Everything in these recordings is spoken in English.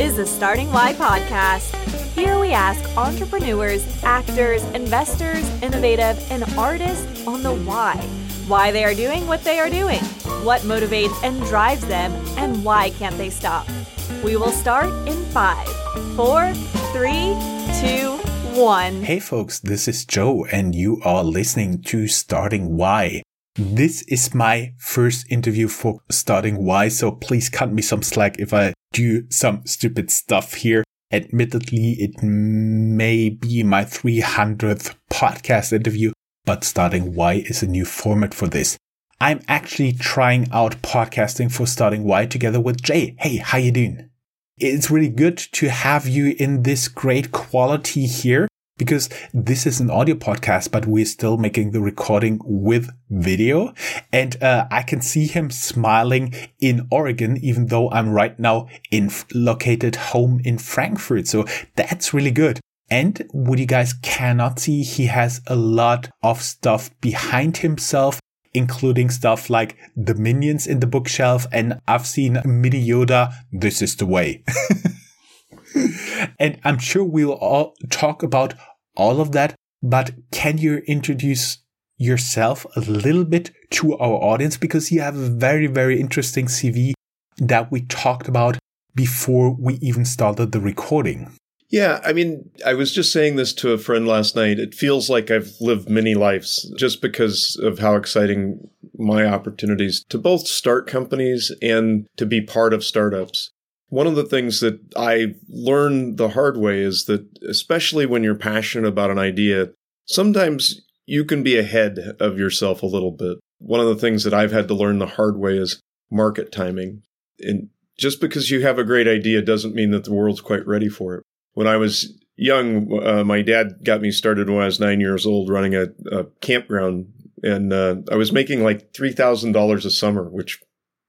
is the Starting Why podcast. Here we ask entrepreneurs, actors, investors, innovative, and artists on the why. Why they are doing what they are doing, what motivates and drives them, and why can't they stop. We will start in five, four, three, two, one. Hey folks, this is Joe, and you are listening to Starting Why. This is my first interview for Starting Why, so please cut me some slack if I do some stupid stuff here. Admittedly, it may be my 300th podcast interview, but Starting Why is a new format for this. I'm actually trying out podcasting for Starting Why together with Jay. Hey, how you doing? It's really good to have you in this great quality here because this is an audio podcast, but we're still making the recording with video. And uh, I can see him smiling in Oregon, even though I'm right now in located home in Frankfurt. So that's really good. And what you guys cannot see, he has a lot of stuff behind himself, including stuff like the minions in the bookshelf. And I've seen Mini Yoda. This is the way. and I'm sure we'll all talk about all of that, but can you introduce yourself a little bit to our audience? Because you have a very, very interesting CV that we talked about before we even started the recording. Yeah, I mean, I was just saying this to a friend last night. It feels like I've lived many lives just because of how exciting my opportunities to both start companies and to be part of startups. One of the things that I learned the hard way is that, especially when you're passionate about an idea, sometimes you can be ahead of yourself a little bit. One of the things that I've had to learn the hard way is market timing. And just because you have a great idea doesn't mean that the world's quite ready for it. When I was young, uh, my dad got me started when I was nine years old running a, a campground. And uh, I was making like $3,000 a summer, which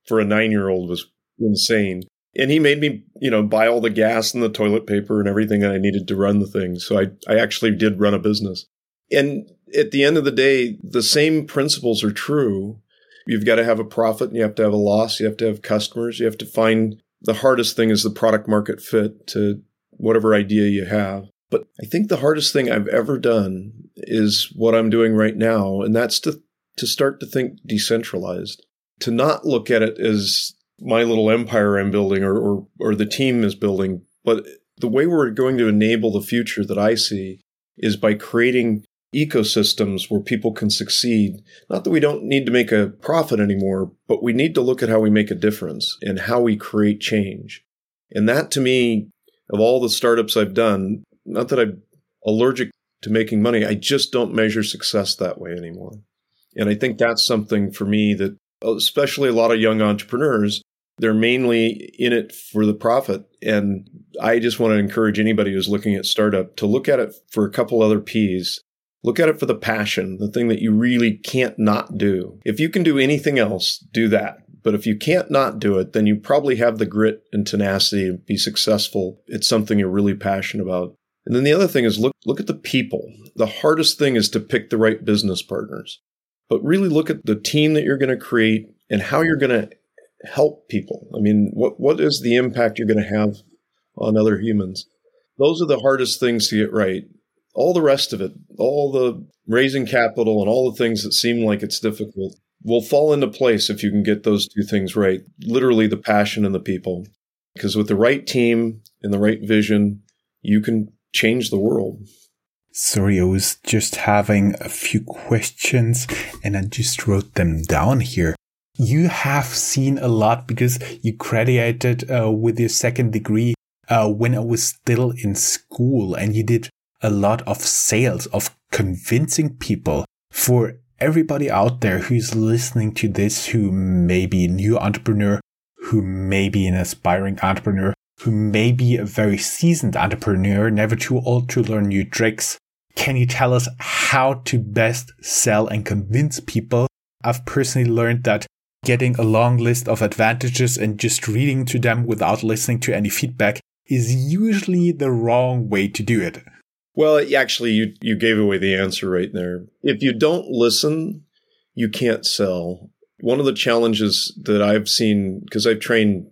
for a nine year old was insane and he made me, you know, buy all the gas and the toilet paper and everything that I needed to run the thing. So I, I actually did run a business. And at the end of the day, the same principles are true. You've got to have a profit and you have to have a loss. You have to have customers. You have to find the hardest thing is the product market fit to whatever idea you have. But I think the hardest thing I've ever done is what I'm doing right now. And that's to, to start to think decentralized, to not look at it as my little empire I'm building or, or, or the team is building. But the way we're going to enable the future that I see is by creating ecosystems where people can succeed. Not that we don't need to make a profit anymore, but we need to look at how we make a difference and how we create change. And that to me, of all the startups I've done, not that I'm allergic to making money, I just don't measure success that way anymore. And I think that's something for me that, especially a lot of young entrepreneurs, they're mainly in it for the profit. And I just want to encourage anybody who's looking at startup to look at it for a couple other P's. Look at it for the passion, the thing that you really can't not do. If you can do anything else, do that. But if you can't not do it, then you probably have the grit and tenacity to be successful. It's something you're really passionate about. And then the other thing is look, look at the people. The hardest thing is to pick the right business partners, but really look at the team that you're going to create and how you're going to help people? I mean, what what is the impact you're going to have on other humans? Those are the hardest things to get right. All the rest of it, all the raising capital and all the things that seem like it's difficult will fall into place if you can get those two things right. Literally the passion and the people. Because with the right team and the right vision, you can change the world. Sorry, I was just having a few questions and I just wrote them down here you have seen a lot because you graduated uh, with your second degree uh, when I was still in school and you did a lot of sales of convincing people for everybody out there who's listening to this who may be a new entrepreneur, who may be an aspiring entrepreneur, who may be a very seasoned entrepreneur, never too old to learn new tricks. Can you tell us how to best sell and convince people? I've personally learned that getting a long list of advantages and just reading to them without listening to any feedback is usually the wrong way to do it. Well, actually, you, you gave away the answer right there. If you don't listen, you can't sell. One of the challenges that I've seen, because I've trained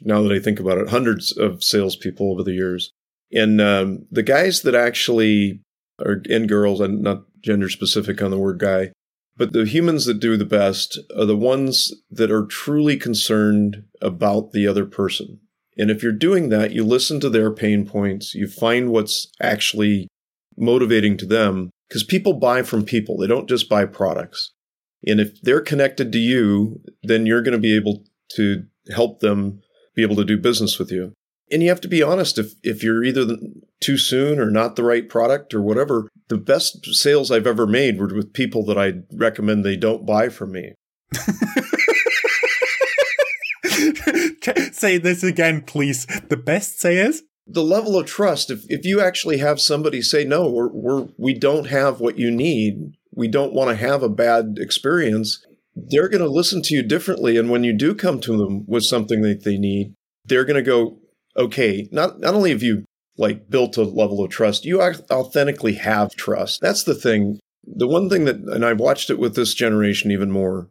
now that I think about it, hundreds of salespeople over the years. And um, the guys that actually are, and girls, I'm not gender specific on the word guy, but the humans that do the best are the ones that are truly concerned about the other person. And if you're doing that, you listen to their pain points, you find what's actually motivating to them, because people buy from people. They don't just buy products. And if they're connected to you, then you're going to be able to help them be able to do business with you. And you have to be honest if, if you're either too soon or not the right product or whatever. The best sales I've ever made were with people that I recommend they don't buy from me. say this again, please. The best sales? The level of trust. If, if you actually have somebody say, no, we're, we're, we don't have what you need, we don't want to have a bad experience, they're going to listen to you differently. And when you do come to them with something that they need, they're going to go, okay, not, not only have you like built a level of trust, you authentically have trust. That's the thing. The one thing that, and I've watched it with this generation even more,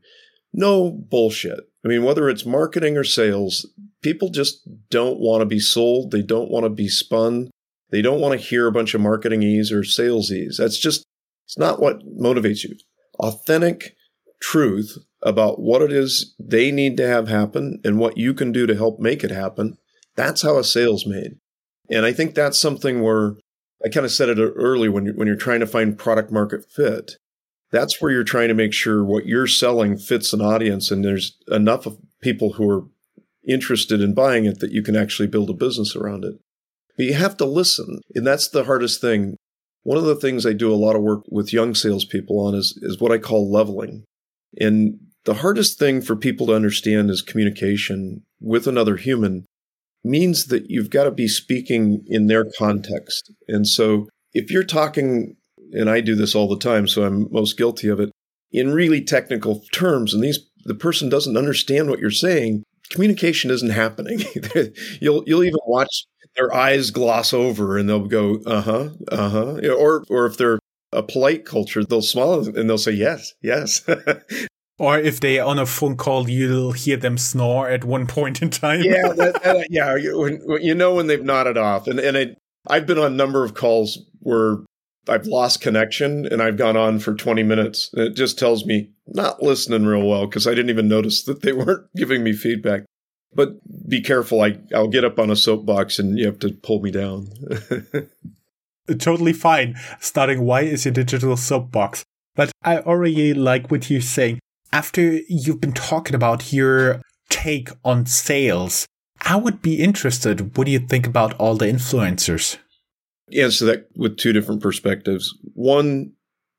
no bullshit. I mean, whether it's marketing or sales, people just don't want to be sold. They don't want to be spun. They don't want to hear a bunch of marketing ease or sales ease. That's just, it's not what motivates you. Authentic truth about what it is they need to have happen and what you can do to help make it happen. That's how a sale's made. And I think that's something where I kind of said it early when you're, when you're trying to find product market fit. That's where you're trying to make sure what you're selling fits an audience and there's enough of people who are interested in buying it that you can actually build a business around it. But you have to listen. And that's the hardest thing. One of the things I do a lot of work with young salespeople on is, is what I call leveling. And the hardest thing for people to understand is communication with another human means that you've got to be speaking in their context. And so if you're talking, and I do this all the time, so I'm most guilty of it, in really technical terms, and these the person doesn't understand what you're saying, communication isn't happening. you'll you'll even watch their eyes gloss over and they'll go, uh huh, uh huh. Or or if they're a polite culture, they'll smile and they'll say yes, yes. Or if they are on a phone call, you'll hear them snore at one point in time. yeah, that, that, yeah. You, you, know when they've nodded off, and and it, I've been on a number of calls where I've lost connection and I've gone on for 20 minutes. And it just tells me not listening real well because I didn't even notice that they weren't giving me feedback. But be careful. I, I'll get up on a soapbox and you have to pull me down. totally fine. Starting why is your digital soapbox? But I already like what you're saying after you've been talking about your take on sales, I would be interested. What do you think about all the influencers? Yeah, so that with two different perspectives. One,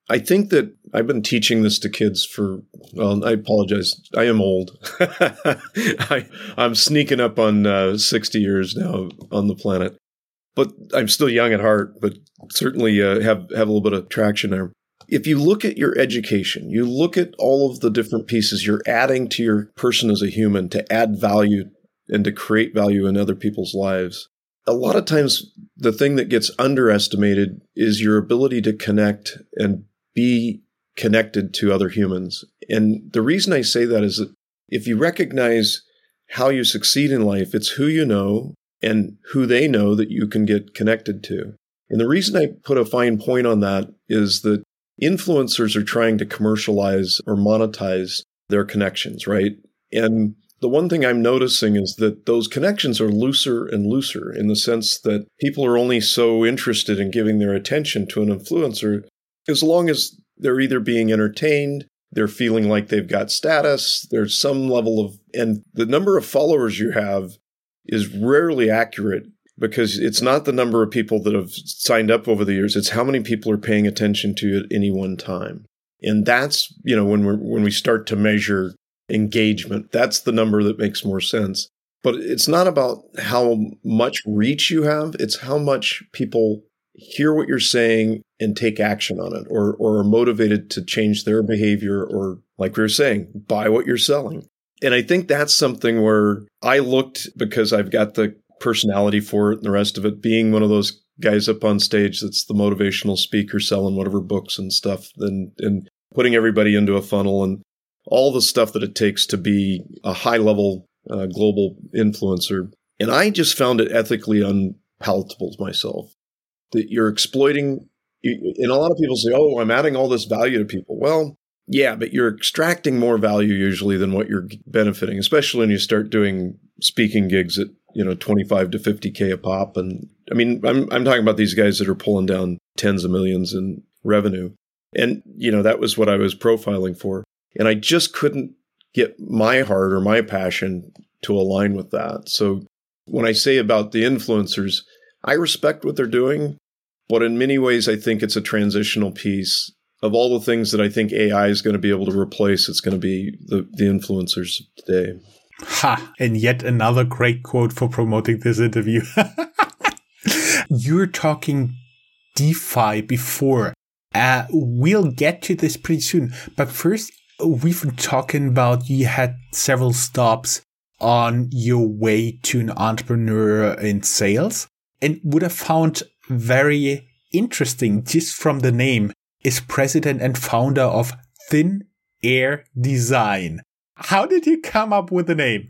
I think that I've been teaching this to kids for, well, I apologize. I am old. I, am sneaking up on uh, 60 years now on the planet, but I'm still young at heart, but certainly uh, have, have a little bit of traction there if you look at your education, you look at all of the different pieces you're adding to your person as a human to add value and to create value in other people's lives. A lot of times, the thing that gets underestimated is your ability to connect and be connected to other humans. And the reason I say that is that if you recognize how you succeed in life, it's who you know and who they know that you can get connected to. And the reason I put a fine point on that is that influencers are trying to commercialize or monetize their connections, right? And the one thing I'm noticing is that those connections are looser and looser in the sense that people are only so interested in giving their attention to an influencer as long as they're either being entertained, they're feeling like they've got status, there's some level of, and the number of followers you have is rarely accurate because it's not the number of people that have signed up over the years. It's how many people are paying attention to it at any one time. And that's, you know, when we when we start to measure engagement, that's the number that makes more sense. But it's not about how much reach you have. It's how much people hear what you're saying and take action on it or, or are motivated to change their behavior or like we were saying, buy what you're selling. And I think that's something where I looked because I've got the personality for it and the rest of it. Being one of those guys up on stage that's the motivational speaker selling whatever books and stuff and, and putting everybody into a funnel and all the stuff that it takes to be a high level uh, global influencer. And I just found it ethically unpalatable to myself that you're exploiting. And a lot of people say, oh, I'm adding all this value to people. Well, yeah, but you're extracting more value usually than what you're benefiting, especially when you start doing speaking gigs at, you know, 25 to 50K a pop. And I mean, I'm, I'm talking about these guys that are pulling down tens of millions in revenue. And, you know, that was what I was profiling for. And I just couldn't get my heart or my passion to align with that. So when I say about the influencers, I respect what they're doing, but in many ways, I think it's a transitional piece. Of all the things that I think AI is going to be able to replace, it's going to be the, the influencers today. Ha! And yet another great quote for promoting this interview. You're talking DeFi before. Uh, we'll get to this pretty soon. But first, we've been talking about you had several stops on your way to an entrepreneur in sales and would have found very interesting just from the name is president and founder of Thin Air Design. How did you come up with the name?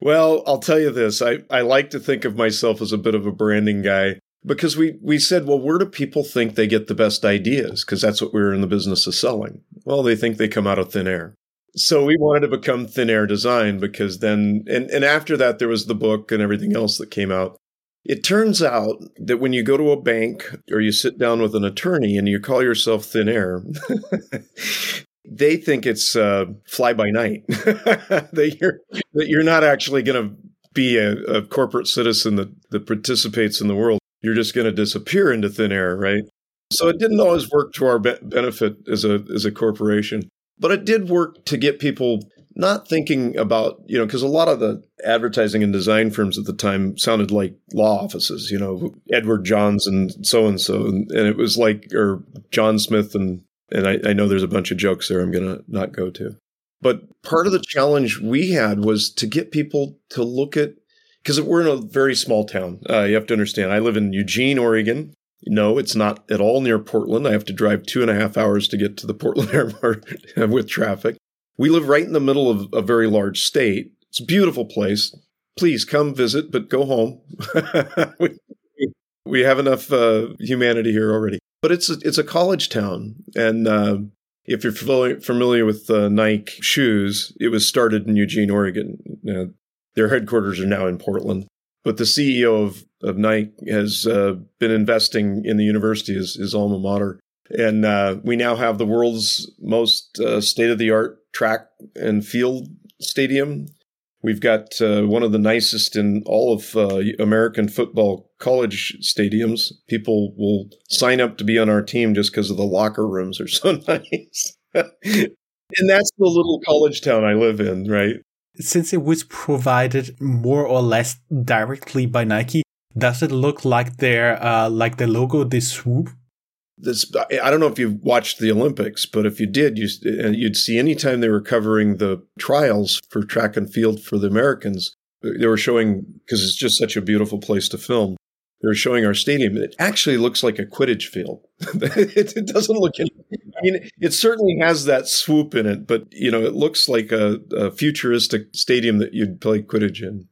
Well, I'll tell you this. I, I like to think of myself as a bit of a branding guy because we, we said, well, where do people think they get the best ideas? Because that's what we're in the business of selling. Well, they think they come out of thin air. So we wanted to become Thin Air Design because then, and, and after that, there was the book and everything else that came out. It turns out that when you go to a bank or you sit down with an attorney and you call yourself Thin Air, they think it's uh, fly by night. that, you're, that you're not actually going to be a, a corporate citizen that, that participates in the world. You're just going to disappear into thin air, right? So it didn't always work to our be- benefit as a as a corporation. But it did work to get people not thinking about, you know, because a lot of the advertising and design firms at the time sounded like law offices, you know, Edward Johns and so and so. And it was like, or John Smith. And, and I, I know there's a bunch of jokes there I'm going to not go to. But part of the challenge we had was to get people to look at, because we're in a very small town. Uh, you have to understand, I live in Eugene, Oregon. No, it's not at all near Portland. I have to drive two and a half hours to get to the Portland airport with traffic. We live right in the middle of a very large state. It's a beautiful place. Please come visit, but go home. we, we, have enough uh, humanity here already. But it's a, it's a college town, and uh, if you're familiar with uh, Nike shoes, it was started in Eugene, Oregon. their headquarters are now in Portland. But the CEO of, of Nike has uh, been investing in the university, his, his alma mater. And uh, we now have the world's most uh, state of the art track and field stadium. We've got uh, one of the nicest in all of uh, American football college stadiums. People will sign up to be on our team just because of the locker rooms are so nice. and that's the little college town I live in, right? since it was provided more or less directly by Nike, does it look like their uh, like the logo, this swoop? This, I don't know if you've watched the Olympics, but if you did, you, you'd see anytime they were covering the trials for track and field for the Americans, they were showing because it's just such a beautiful place to film they were showing our stadium. It actually looks like a Quidditch field. it, it, doesn't look. I mean, it certainly has that swoop in it, but you know, it looks like a, a futuristic stadium that you'd play Quidditch in.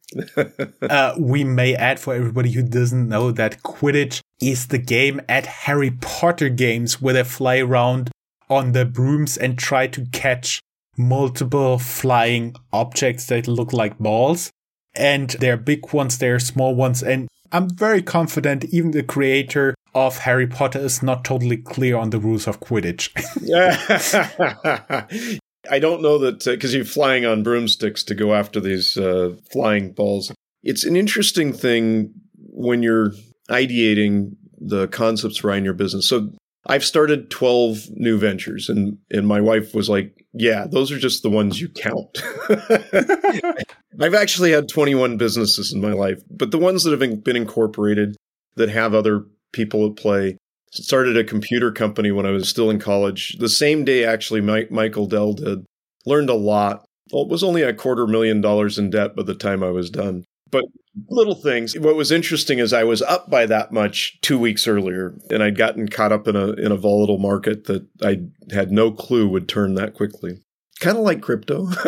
uh, we may add for everybody who doesn't know that Quidditch is the game at Harry Potter games where they fly around on the brooms and try to catch multiple flying objects that look like balls. And there are big ones, there are small ones, and I'm very confident even the creator of Harry Potter is not totally clear on the rules of Quidditch. I don't know that because uh, you're flying on broomsticks to go after these uh, flying balls. It's an interesting thing when you're ideating the concepts behind your business. So I've started 12 new ventures and, and my wife was like, yeah, those are just the ones you count. I've actually had 21 businesses in my life, but the ones that have been incorporated that have other people at play. Started a computer company when I was still in college. The same day, actually, Michael Dell did. Learned a lot. Well, it was only a quarter million dollars in debt by the time I was done. But little things. What was interesting is I was up by that much two weeks earlier, and I'd gotten caught up in a in a volatile market that I had no clue would turn that quickly. kind of like crypto.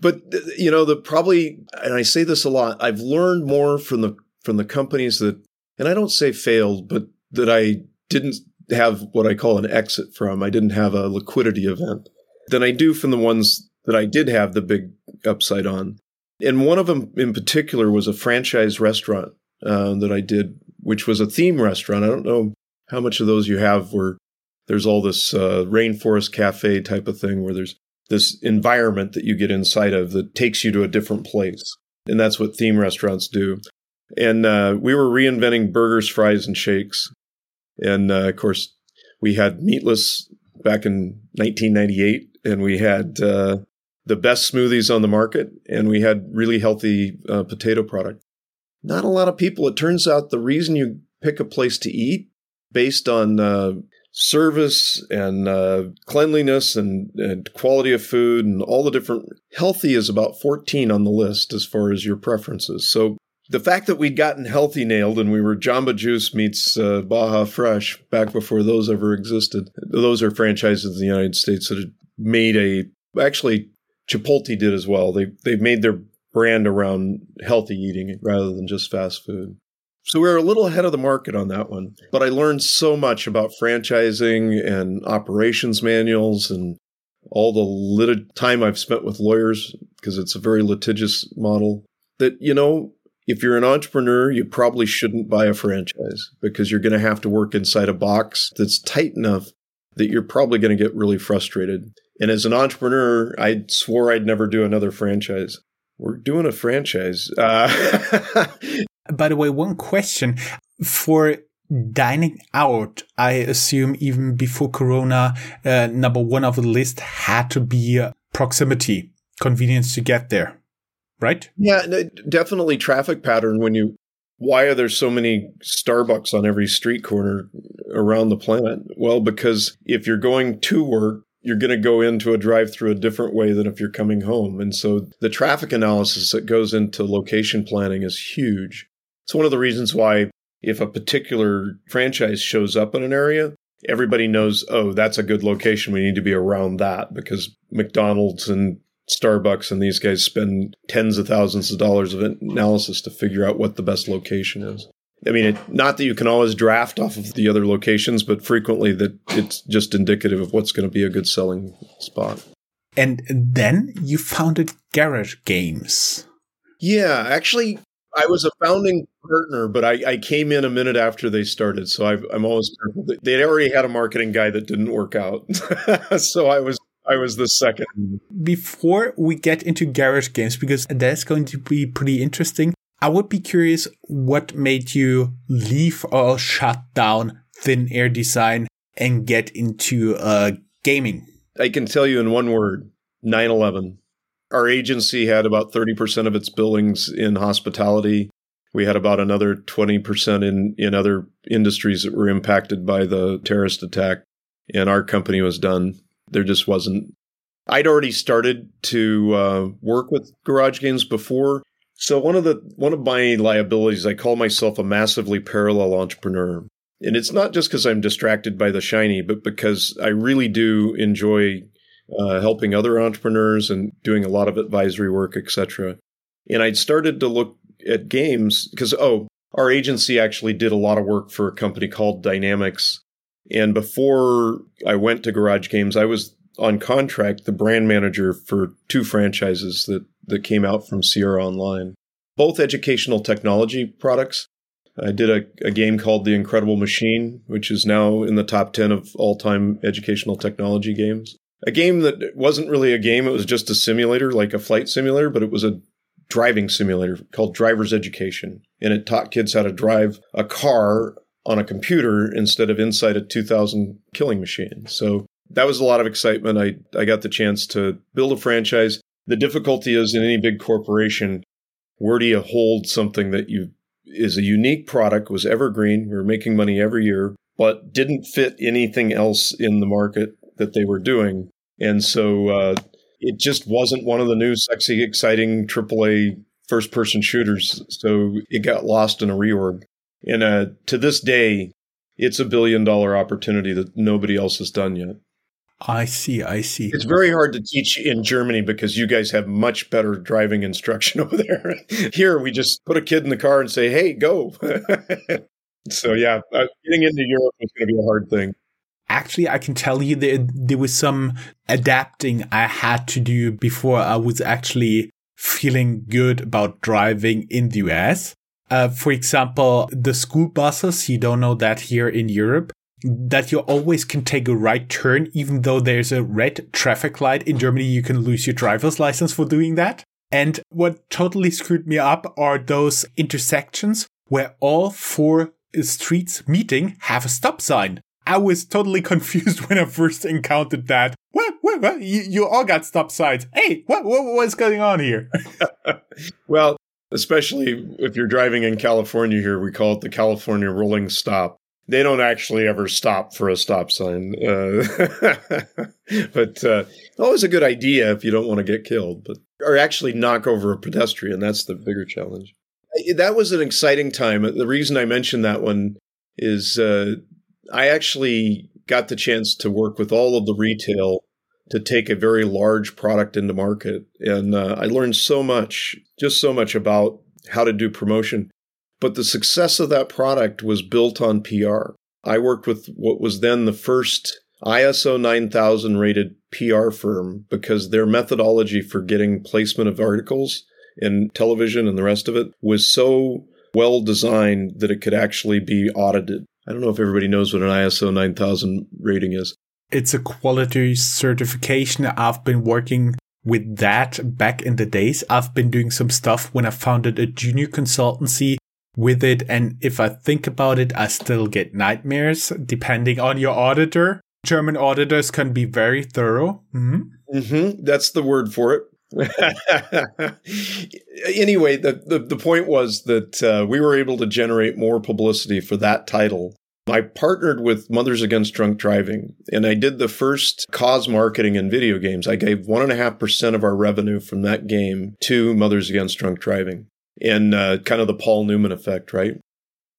but uh, you know, the probably and I say this a lot, I've learned more from the from the companies that and I don't say failed, but that I didn't have what I call an exit from. I didn't have a liquidity event than I do from the ones that I did have the big upside on. And one of them in particular was a franchise restaurant uh, that I did, which was a theme restaurant. I don't know how much of those you have where there's all this uh, rainforest cafe type of thing where there's this environment that you get inside of that takes you to a different place. And that's what theme restaurants do. And uh, we were reinventing burgers, fries, and shakes. And uh, of course, we had meatless back in 1998, and we had uh, the best smoothies on the market, and we had really healthy uh, potato product. Not a lot of people. It turns out the reason you pick a place to eat based on uh, service and uh, cleanliness and, and quality of food and all the different healthy is about 14 on the list as far as your preferences. So the fact that we'd gotten healthy nailed and we were Jamba Juice meets uh, Baja Fresh back before those ever existed. Those are franchises in the United States that had made a actually Chipotle did as well. They they've made their brand around healthy eating rather than just fast food. So we are a little ahead of the market on that one. But I learned so much about franchising and operations manuals and all the lit- time I've spent with lawyers because it's a very litigious model that, you know, if you're an entrepreneur, you probably shouldn't buy a franchise because you're going to have to work inside a box that's tight enough that you're probably going to get really frustrated. And as an entrepreneur, I swore I'd never do another franchise. We're doing a franchise. Uh, By the way, one question for dining out. I assume even before Corona, uh, number one of the list had to be uh, proximity, convenience to get there right? Yeah, definitely traffic pattern when you why are there so many Starbucks on every street corner around the planet? Well, because if you're going to work, you're going to go into a drive through a different way than if you're coming home. And so the traffic analysis that goes into location planning is huge. It's one of the reasons why if a particular franchise shows up in an area, everybody knows, oh, that's a good location. We need to be around that because McDonald's and Starbucks and these guys spend tens of thousands of dollars of analysis to figure out what the best location is. I mean, it, not that you can always draft off of the other locations, but frequently that it's just indicative of what's going to be a good selling spot. And then you founded Garage Games. Yeah, actually, I was a founding partner, but I, I came in a minute after they started. So i am always careful. They already had a marketing guy that didn't work out. so I was I was the second. Before we get into garage games, because that's going to be pretty interesting, I would be curious what made you leave or shut down thin air design and get into uh, gaming. I can tell you in one word 9 11. Our agency had about 30% of its billings in hospitality. We had about another 20% in, in other industries that were impacted by the terrorist attack. And our company was done there just wasn't. I'd already started to uh, work with garage games before. So one of the one of my liabilities, I call myself a massively parallel entrepreneur. And it's not just because I'm distracted by the shiny, but because I really do enjoy uh, helping other entrepreneurs and doing a lot of advisory work, etc. And I'd started to look at games because oh, our agency actually did a lot of work for a company called Dynamix and before I went to Garage Games, I was on contract, the brand manager for two franchises that, that came out from Sierra Online, both educational technology products. I did a, a game called The Incredible Machine, which is now in the top 10 of all time educational technology games. A game that wasn't really a game, it was just a simulator, like a flight simulator, but it was a driving simulator called Driver's Education. And it taught kids how to drive a car on a computer instead of inside a 2000 killing machine. So that was a lot of excitement. I, I got the chance to build a franchise. The difficulty is in any big corporation, where do you hold something that you is a unique product, was evergreen, we were making money every year, but didn't fit anything else in the market that they were doing. And so uh, it just wasn't one of the new sexy, exciting AAA first person shooters. So it got lost in a reorg. And uh, to this day, it's a billion dollar opportunity that nobody else has done yet. I see. I see. It's very hard to teach in Germany because you guys have much better driving instruction over there. Here, we just put a kid in the car and say, hey, go. so, yeah, uh, getting into Europe was going to be a hard thing. Actually, I can tell you that there was some adapting I had to do before I was actually feeling good about driving in the US. Uh, for example, the school buses, you don't know that here in Europe, that you always can take a right turn, even though there's a red traffic light. In Germany, you can lose your driver's license for doing that. And what totally screwed me up are those intersections where all four streets meeting have a stop sign. I was totally confused when I first encountered that. What? What? what? You, you all got stop signs. Hey, what? what what's going on here? well, especially if you're driving in California here, we call it the California rolling stop. They don't actually ever stop for a stop sign. Uh, but uh, always a good idea if you don't want to get killed, but or actually knock over a pedestrian. That's the bigger challenge. That was an exciting time. The reason I mentioned that one is uh, I actually got the chance to work with all of the retail to take a very large product into market. And uh, I learned so much, just so much about how to do promotion. But the success of that product was built on PR. I worked with what was then the first ISO 9000 rated PR firm because their methodology for getting placement of articles in television and the rest of it was so well designed that it could actually be audited. I don't know if everybody knows what an ISO 9000 rating is. It's a quality certification. I've been working with that back in the days. I've been doing some stuff when I founded a junior consultancy with it. And if I think about it, I still get nightmares depending on your auditor. German auditors can be very thorough. Mm-hmm. Mm-hmm. That's the word for it. anyway, the, the, the, point was that uh, we were able to generate more publicity for that title. I partnered with Mothers Against Drunk Driving, and I did the first cause marketing in video games. I gave 1.5% of our revenue from that game to Mothers Against Drunk Driving, and uh, kind of the Paul Newman effect, right?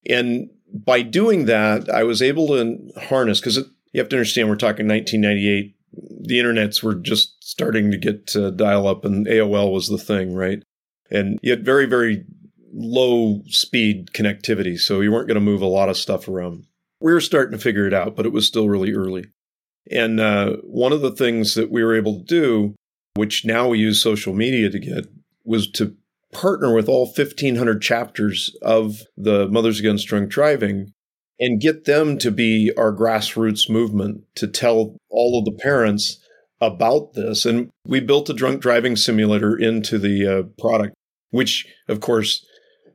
And by doing that, I was able to harness, because you have to understand, we're talking 1998 the internets were just starting to get uh, dial up and AOL was the thing, right? And you had very, very low speed connectivity. So you weren't going to move a lot of stuff around. We were starting to figure it out, but it was still really early. And uh, one of the things that we were able to do, which now we use social media to get, was to partner with all 1,500 chapters of the Mothers Against Drunk Driving and get them to be our grassroots movement to tell all of the parents about this. And we built a drunk driving simulator into the uh, product, which, of course,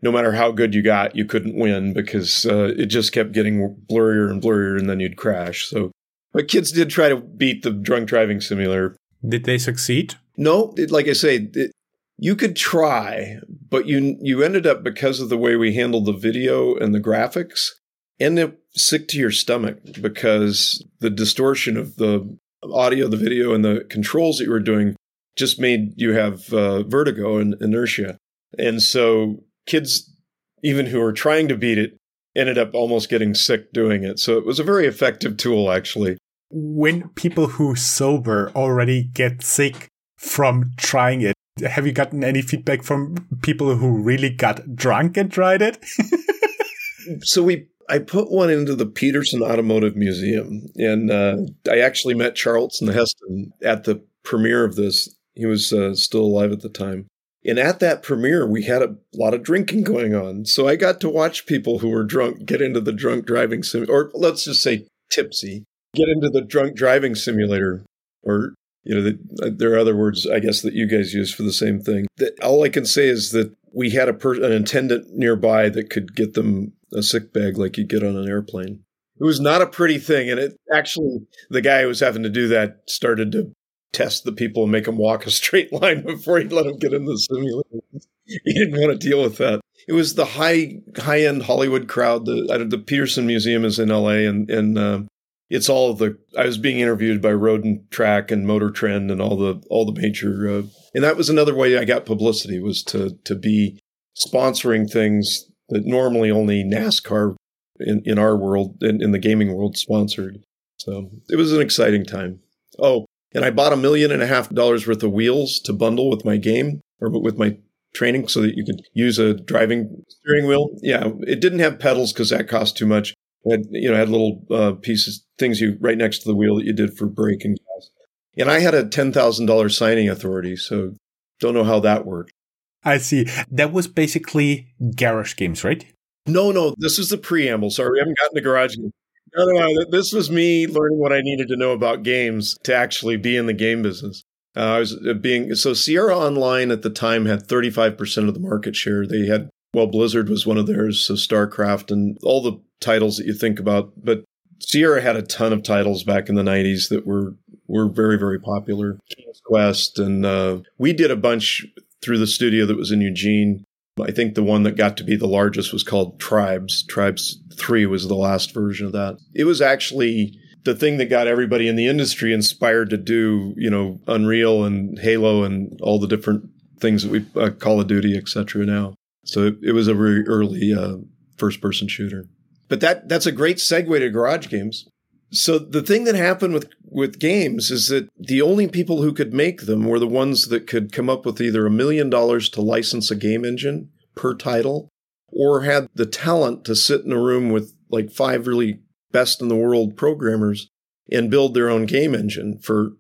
no matter how good you got, you couldn't win because uh, it just kept getting blurrier and blurrier, and then you'd crash. So, but kids did try to beat the drunk driving simulator. Did they succeed? No, it, like I say, it, you could try, but you you ended up because of the way we handled the video and the graphics end up sick to your stomach because the distortion of the audio, the video, and the controls that you were doing just made you have uh, vertigo and inertia. And so kids, even who are trying to beat it, ended up almost getting sick doing it. So it was a very effective tool, actually. When people who sober already get sick from trying it, have you gotten any feedback from people who really got drunk and tried it? so we I put one into the Petersen Automotive Museum, and uh, I actually met Charlton Heston at the premiere of this. He was uh, still alive at the time. And at that premiere, we had a lot of drinking going on. So I got to watch people who were drunk get into the drunk driving sim, or let's just say tipsy, get into the drunk driving simulator. Or, you know, the, there are other words, I guess, that you guys use for the same thing. All I can say is that we had a per- an attendant nearby that could get them a sick bag like you get on an airplane. It was not a pretty thing. And it actually, the guy who was having to do that started to test the people and make them walk a straight line before he let them get in the simulator. he didn't want to deal with that. It was the high high end Hollywood crowd. The the Petersen Museum is in L.A. and and uh, it's all the. I was being interviewed by Road and Track and Motor Trend and all the all the major. Uh, and that was another way I got publicity was to to be sponsoring things that normally only NASCAR in, in our world, in, in the gaming world, sponsored. So it was an exciting time. Oh, and I bought a million and a half dollars worth of wheels to bundle with my game or with my training so that you could use a driving steering wheel. Yeah, it didn't have pedals because that cost too much. Had, you know, had little uh, pieces, things you right next to the wheel that you did for brake and gas. And I had a ten thousand dollars signing authority, so don't know how that worked. I see. That was basically garage games, right? No, no, this is the preamble. Sorry, we haven't gotten to garage games. No, no, no, this was me learning what I needed to know about games to actually be in the game business. Uh, I was uh, being so Sierra Online at the time had 35% of the market share. They had well, Blizzard was one of theirs, so StarCraft and all the titles that you think about. But Sierra had a ton of titles back in the 90s that were were very very popular. King's Quest, and uh, we did a bunch through the studio that was in Eugene. I think the one that got to be the largest was called Tribes. Tribes 3 was the last version of that. It was actually the thing that got everybody in the industry inspired to do, you know, Unreal and Halo and all the different things that we uh, Call of Duty, etc. Now, so it, it, was a very early uh, first-person shooter. But that that's a great segue to garage games. So the thing that happened with with games is that the only people who could make them were the ones that could come up with either a million dollars to license a game engine per title, or had the talent to sit in a room with like five really best in the world programmers and build their own game engine for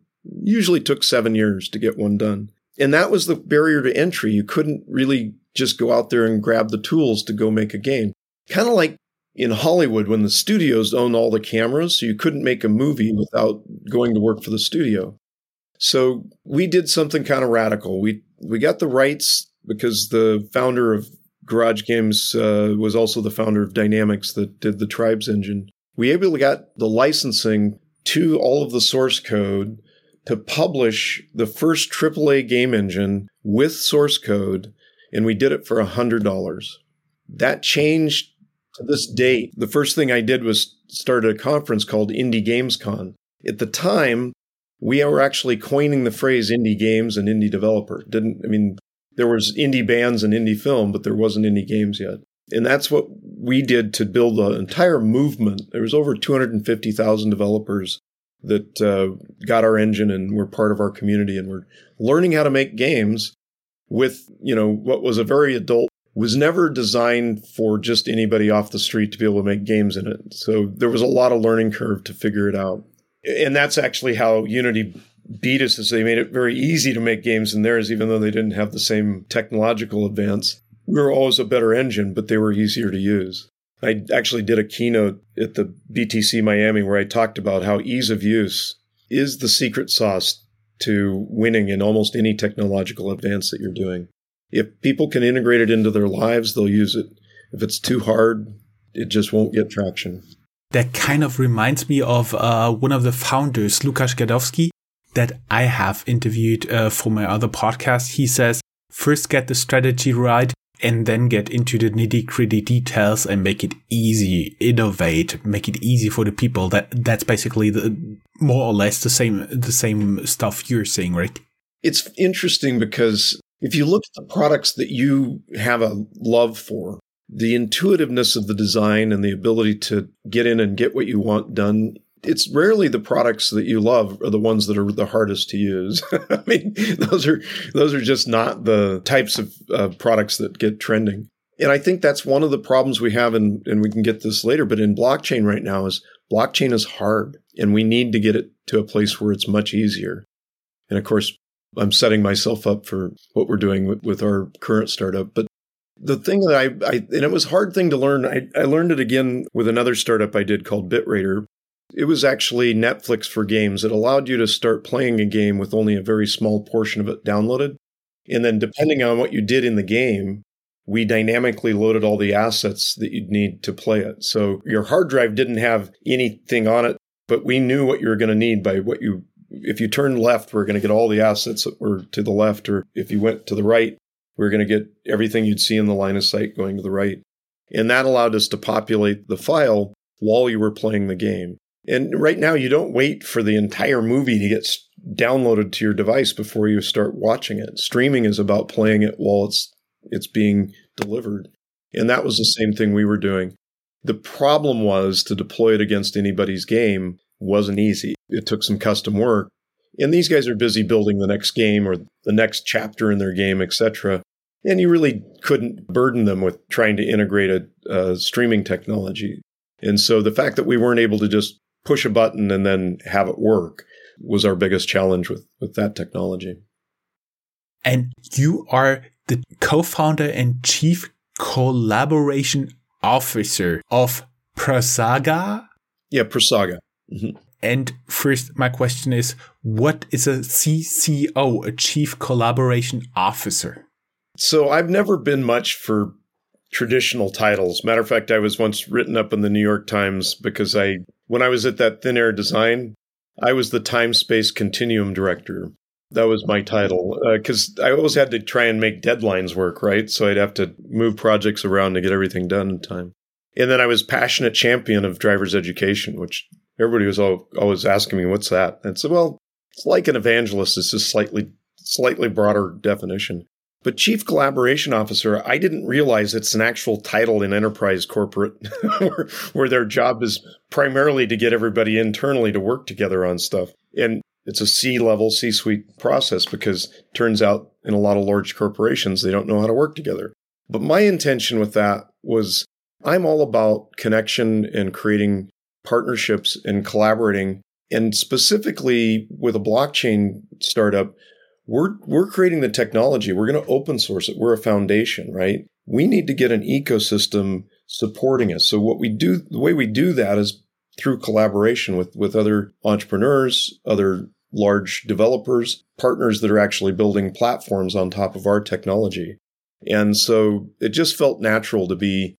usually took seven years to get one done. And that was the barrier to entry. You couldn't really just go out there and grab the tools to go make a game. Kind of like in Hollywood when the studios own all the cameras, so you couldn't make a movie without going to work for the studio. So we did something kind of radical. We we got the rights because the founder of Garage Games uh, was also the founder of Dynamix that did the Tribes engine we able to got the licensing to all of the source code to publish the first AAA game engine with source code, and we did it for $100. That changed to this date. The first thing I did was start a conference called Indie Games Con. At the time, we were actually coining the phrase indie games and indie developer. Didn't I mean there was indie bands and indie film, but there wasn't indie games yet. And that's what we did to build an entire movement. There was over 250,000 developers that uh, got our engine and were part of our community and were learning how to make games with, you know, what was a very adult was never designed for just anybody off the street to be able to make games in it. So there was a lot of learning curve to figure it out. And that's actually how Unity beat us is they made it very easy to make games in theirs, even though they didn't have the same technological advance we were always a better engine, but they were easier to use. I actually did a keynote at the BTC Miami where I talked about how ease of use is the secret sauce to winning in almost any technological advance that you're doing. If people can integrate it into their lives, they'll use it. If it's too hard, it just won't get traction. That kind of reminds me of uh, one of the founders, Lukasz Gadowski, that I have interviewed uh, for my other podcast. He says, first get the strategy right and then get into the nitty gritty details and make it easy, innovate, make it easy for the people. That that's basically the more or less the same the same stuff you're saying, right? It's interesting because if you look at the products that you have a love for, the intuitiveness of the design and the ability to get in and get what you want done it's rarely the products that you love are the ones that are the hardest to use. I mean, those are those are just not the types of uh, products that get trending. And I think that's one of the problems we have, and and we can get this later. But in blockchain right now is blockchain is hard, and we need to get it to a place where it's much easier. And of course, I'm setting myself up for what we're doing with, with our current startup. But the thing that I, I, and it was a hard thing to learn. I, I learned it again with another startup I did called Bitraider. It was actually Netflix for games. It allowed you to start playing a game with only a very small portion of it downloaded. And then, depending on what you did in the game, we dynamically loaded all the assets that you'd need to play it. So your hard drive didn't have anything on it, but we knew what you were going to need by what you, if you turned left, we are going to get all the assets that were to the left, or if you went to the right, we are going to get everything you'd see in the line of sight going to the right. And that allowed us to populate the file while you were playing the game. And right now, you don't wait for the entire movie to get downloaded to your device before you start watching it. Streaming is about playing it while it's it's being delivered. And that was the same thing we were doing. The problem was to deploy it against anybody's game wasn't easy. It took some custom work. And these guys are busy building the next game or the next chapter in their game, etc. And you really couldn't burden them with trying to integrate a, a streaming technology. And so the fact that we weren't able to just push a button and then have it work was our biggest challenge with, with that technology. And you are the co-founder and chief collaboration officer of Prasaga? Yeah, Prasaga. Mm-hmm. And first, my question is, what is a CCO, a chief collaboration officer? So I've never been much for traditional titles. Matter of fact, I was once written up in the New York Times because I, when I was at that Thin Air Design, I was the time space continuum director. That was my title because uh, I always had to try and make deadlines work, right? So I'd have to move projects around to get everything done in time. And then I was passionate champion of driver's education, which everybody was always asking me, "What's that?" And so, well, it's like an evangelist. It's just slightly slightly broader definition. But chief collaboration officer, I didn't realize it's an actual title in enterprise corporate where, where their job is primarily to get everybody internally to work together on stuff. And it's a C level, C suite process because turns out in a lot of large corporations, they don't know how to work together. But my intention with that was I'm all about connection and creating partnerships and collaborating. And specifically with a blockchain startup, we're, we're creating the technology. We're going to open source it. We're a foundation, right? We need to get an ecosystem supporting us. So what we do, the way we do that is through collaboration with, with other entrepreneurs, other large developers, partners that are actually building platforms on top of our technology. And so it just felt natural to be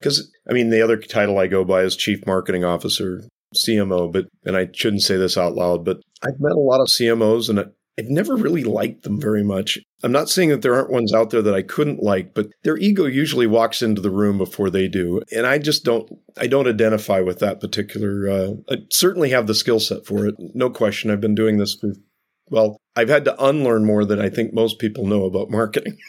because, I mean, the other title I go by is Chief Marketing Officer, CMO, but, and I shouldn't say this out loud, but I've met a lot of CMOs and I've never really liked them very much. I'm not saying that there aren't ones out there that I couldn't like, but their ego usually walks into the room before they do. And I just don't, I don't identify with that particular, uh, I certainly have the skill set for it. No question. I've been doing this for, well, I've had to unlearn more than I think most people know about marketing.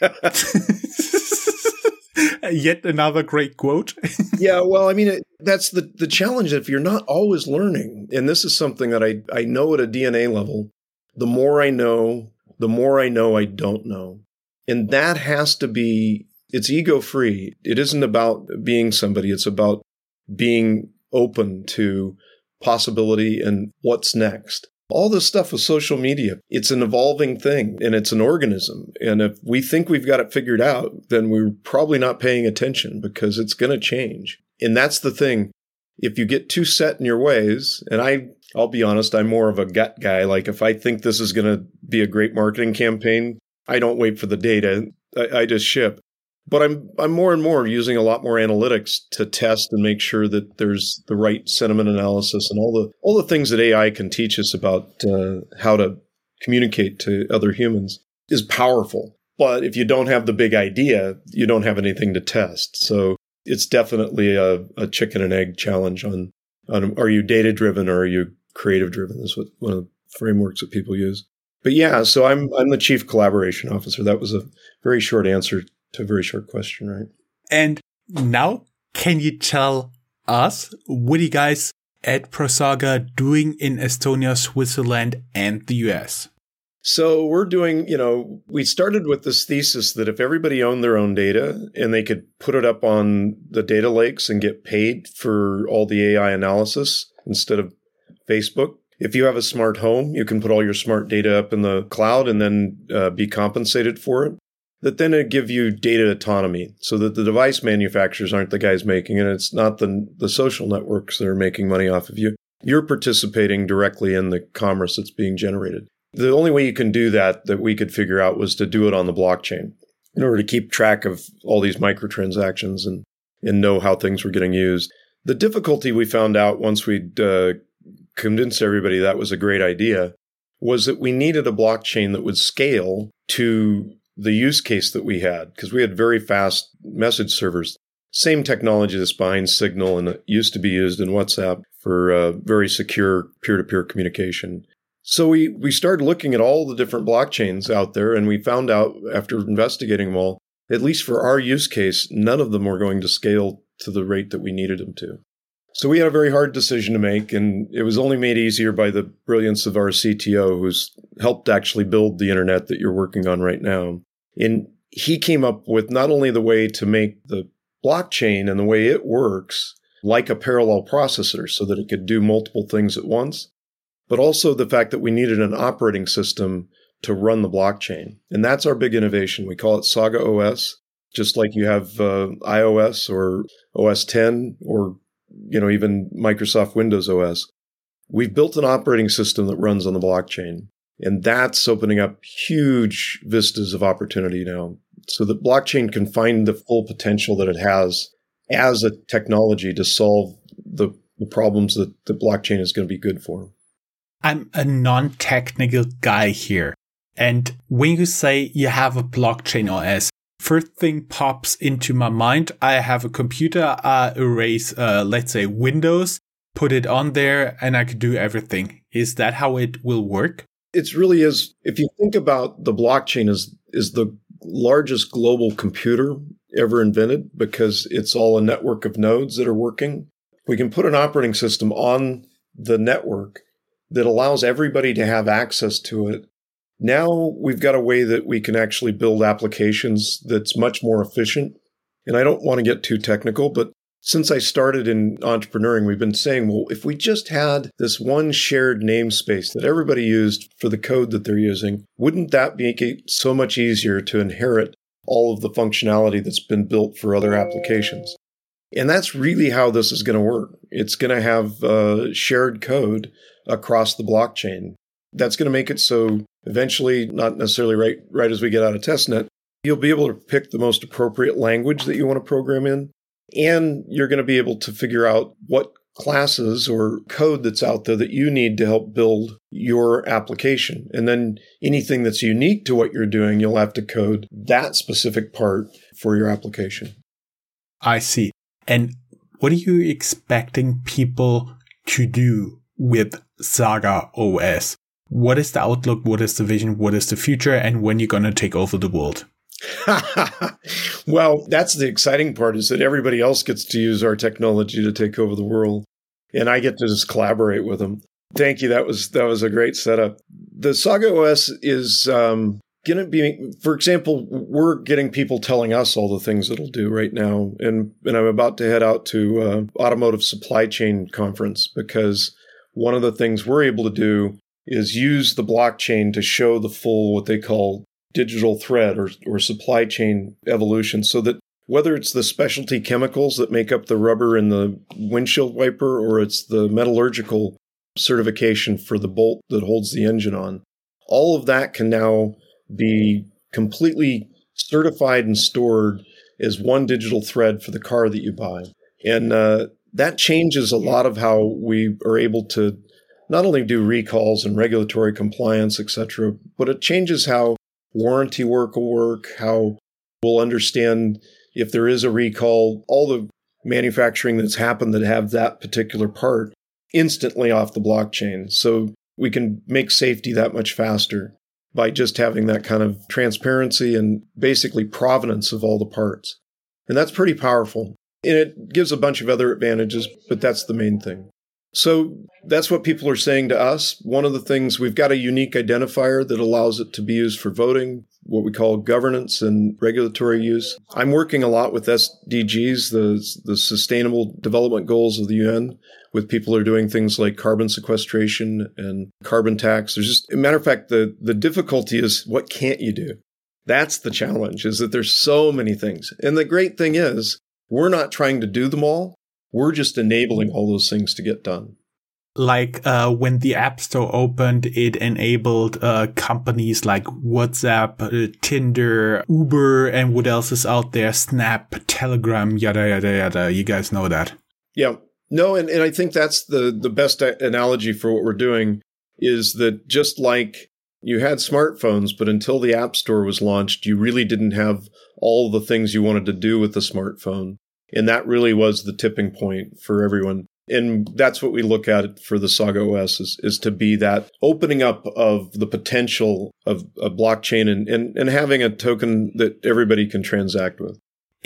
Yet another great quote. yeah, well, I mean, it, that's the the challenge. If you're not always learning, and this is something that I I know at a DNA level, the more I know, the more I know I don't know, and that has to be it's ego free. It isn't about being somebody. It's about being open to possibility and what's next all this stuff with social media, it's an evolving thing and it's an organism. And if we think we've got it figured out, then we're probably not paying attention because it's going to change. And that's the thing. If you get too set in your ways, and I, I'll be honest, I'm more of a gut guy. Like if I think this is going to be a great marketing campaign, I don't wait for the data. I, I just ship. But I'm I'm more and more using a lot more analytics to test and make sure that there's the right sentiment analysis and all the all the things that AI can teach us about uh, how to communicate to other humans is powerful. But if you don't have the big idea, you don't have anything to test. So it's definitely a, a chicken and egg challenge on on are you data driven or are you creative driven? Is what one of the frameworks that people use. But yeah, so I'm I'm the chief collaboration officer. That was a very short answer to a very short question, right? And now, can you tell us what you guys at Prasaga doing in Estonia, Switzerland, and the US? So we're doing, you know, we started with this thesis that if everybody owned their own data and they could put it up on the data lakes and get paid for all the AI analysis instead of Facebook. If you have a smart home, you can put all your smart data up in the cloud and then uh, be compensated for it that then it give you data autonomy so that the device manufacturers aren't the guys making it. It's not the, the social networks that are making money off of you. You're participating directly in the commerce that's being generated. The only way you can do that that we could figure out was to do it on the blockchain in order to keep track of all these microtransactions and, and know how things were getting used. The difficulty we found out once we'd uh, convinced everybody that was a great idea was that we needed a blockchain that would scale to the use case that we had because we had very fast message servers. Same technology that's behind Signal and it used to be used in WhatsApp for uh, very secure peer to peer communication. So we, we started looking at all the different blockchains out there and we found out after investigating them all, at least for our use case, none of them were going to scale to the rate that we needed them to. So we had a very hard decision to make, and it was only made easier by the brilliance of our CTO, who's helped actually build the internet that you're working on right now. And he came up with not only the way to make the blockchain and the way it works like a parallel processor so that it could do multiple things at once, but also the fact that we needed an operating system to run the blockchain. And that's our big innovation. We call it Saga OS, just like you have uh, iOS or OS 10 or you know, even Microsoft Windows OS. We've built an operating system that runs on the blockchain. And that's opening up huge vistas of opportunity now so that blockchain can find the full potential that it has as a technology to solve the, the problems that the blockchain is going to be good for. I'm a non technical guy here. And when you say you have a blockchain OS, first thing pops into my mind. I have a computer, I erase, uh, let's say Windows, put it on there and I could do everything. Is that how it will work? It really is. If you think about the blockchain is, is the largest global computer ever invented because it's all a network of nodes that are working. We can put an operating system on the network that allows everybody to have access to it now we've got a way that we can actually build applications that's much more efficient. And I don't want to get too technical, but since I started in entrepreneuring, we've been saying, well, if we just had this one shared namespace that everybody used for the code that they're using, wouldn't that make it so much easier to inherit all of the functionality that's been built for other applications? And that's really how this is going to work. It's going to have uh, shared code across the blockchain. That's going to make it so eventually, not necessarily right, right as we get out of testnet, you'll be able to pick the most appropriate language that you want to program in. And you're going to be able to figure out what classes or code that's out there that you need to help build your application. And then anything that's unique to what you're doing, you'll have to code that specific part for your application. I see. And what are you expecting people to do with Saga OS? What is the outlook? What is the vision? What is the future? And when you're going to take over the world? well, that's the exciting part is that everybody else gets to use our technology to take over the world. And I get to just collaborate with them. Thank you. That was that was a great setup. The Saga OS is um, going to be, for example, we're getting people telling us all the things it'll do right now, and and I'm about to head out to uh, automotive supply chain conference because one of the things we're able to do is use the blockchain to show the full what they call digital thread or, or supply chain evolution so that whether it's the specialty chemicals that make up the rubber in the windshield wiper or it's the metallurgical certification for the bolt that holds the engine on, all of that can now be completely certified and stored as one digital thread for the car that you buy. And uh, that changes a lot of how we are able to not only do recalls and regulatory compliance, etc., but it changes how warranty work will work, how we'll understand if there is a recall, all the manufacturing that's happened that have that particular part instantly off the blockchain. So we can make safety that much faster by just having that kind of transparency and basically provenance of all the parts. And that's pretty powerful. And it gives a bunch of other advantages, but that's the main thing. So that's what people are saying to us. One of the things we've got a unique identifier that allows it to be used for voting, what we call governance and regulatory use. I'm working a lot with SDGs, the, the sustainable development goals of the UN, with people who are doing things like carbon sequestration and carbon tax. There's just, a matter of fact, the, the difficulty is what can't you do? That's the challenge is that there's so many things. And the great thing is we're not trying to do them all. We're just enabling all those things to get done. Like uh, when the App Store opened, it enabled uh, companies like WhatsApp, uh, Tinder, Uber, and what else is out there? Snap, Telegram, yada yada yada. You guys know that. Yeah. No, and, and I think that's the, the best analogy for what we're doing is that just like you had smartphones, but until the App Store was launched, you really didn't have all the things you wanted to do with the smartphone. And that really was the tipping point for everyone. And that's what we look at for the Saga OS is, is to be that opening up of the potential of a blockchain and, and, and having a token that everybody can transact with.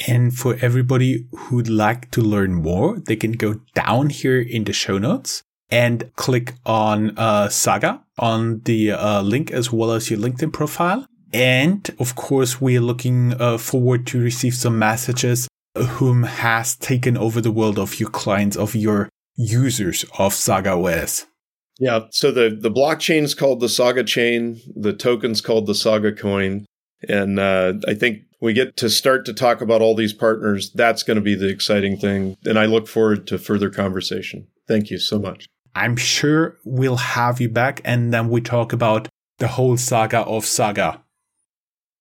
And for everybody who'd like to learn more, they can go down here in the show notes and click on uh, Saga on the uh, link as well as your LinkedIn profile. And of course, we are looking uh, forward to receive some messages whom has taken over the world of your clients, of your users of Saga OS. Yeah. So the, the blockchain is called the Saga chain. The token's called the Saga coin. And uh, I think we get to start to talk about all these partners. That's going to be the exciting thing. And I look forward to further conversation. Thank you so much. I'm sure we'll have you back and then we talk about the whole saga of Saga.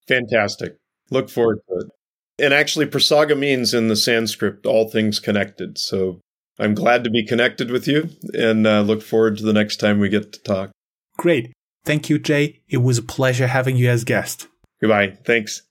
Fantastic. Look forward to it. And actually, Prasaga means in the Sanskrit all things connected. So I'm glad to be connected with you and uh, look forward to the next time we get to talk. Great. Thank you, Jay. It was a pleasure having you as guest. Goodbye. Thanks.